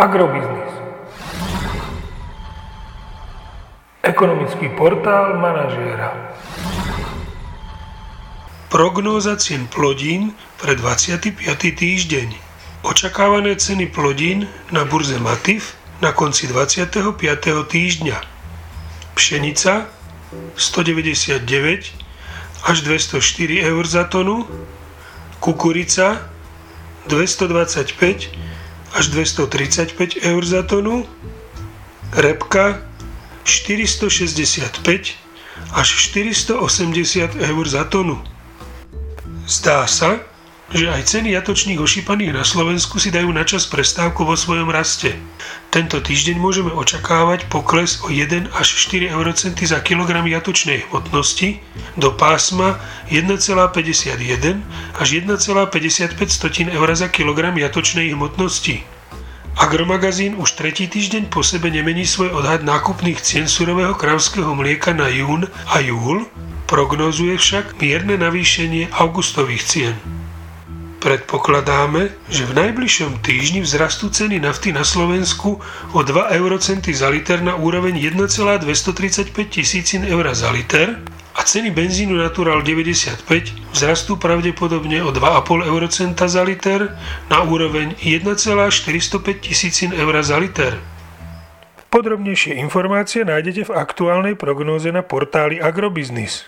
Agrobiznis. Ekonomický portál manažéra. Prognóza cien plodín pre 25. týždeň. Očakávané ceny plodín na burze Matif na konci 25. týždňa. Pšenica 199 až 204 eur za tonu, kukurica 225 až 235 eur za tonu, repka 465 až 480 eur za tonu. Zdá sa, že aj ceny jatočných ošípaných na Slovensku si dajú načas prestávku vo svojom raste. Tento týždeň môžeme očakávať pokles o 1 až 4 eurocenty za kilogram jatočnej hmotnosti do pásma 1,51 až 1,55 eur za kilogram jatočnej hmotnosti. Agromagazín už tretí týždeň po sebe nemení svoj odhad nákupných cien surového kravského mlieka na jún a júl, prognozuje však mierne navýšenie augustových cien. Predpokladáme, že v najbližšom týždni vzrastú ceny nafty na Slovensku o 2 eurocenty za liter na úroveň 1,235 tisícin eur za liter a ceny benzínu Natural 95 vzrastú pravdepodobne o 2,5 eurocenta za liter na úroveň 1,405 tisícin eur za liter. Podrobnejšie informácie nájdete v aktuálnej prognóze na portáli Agrobiznis.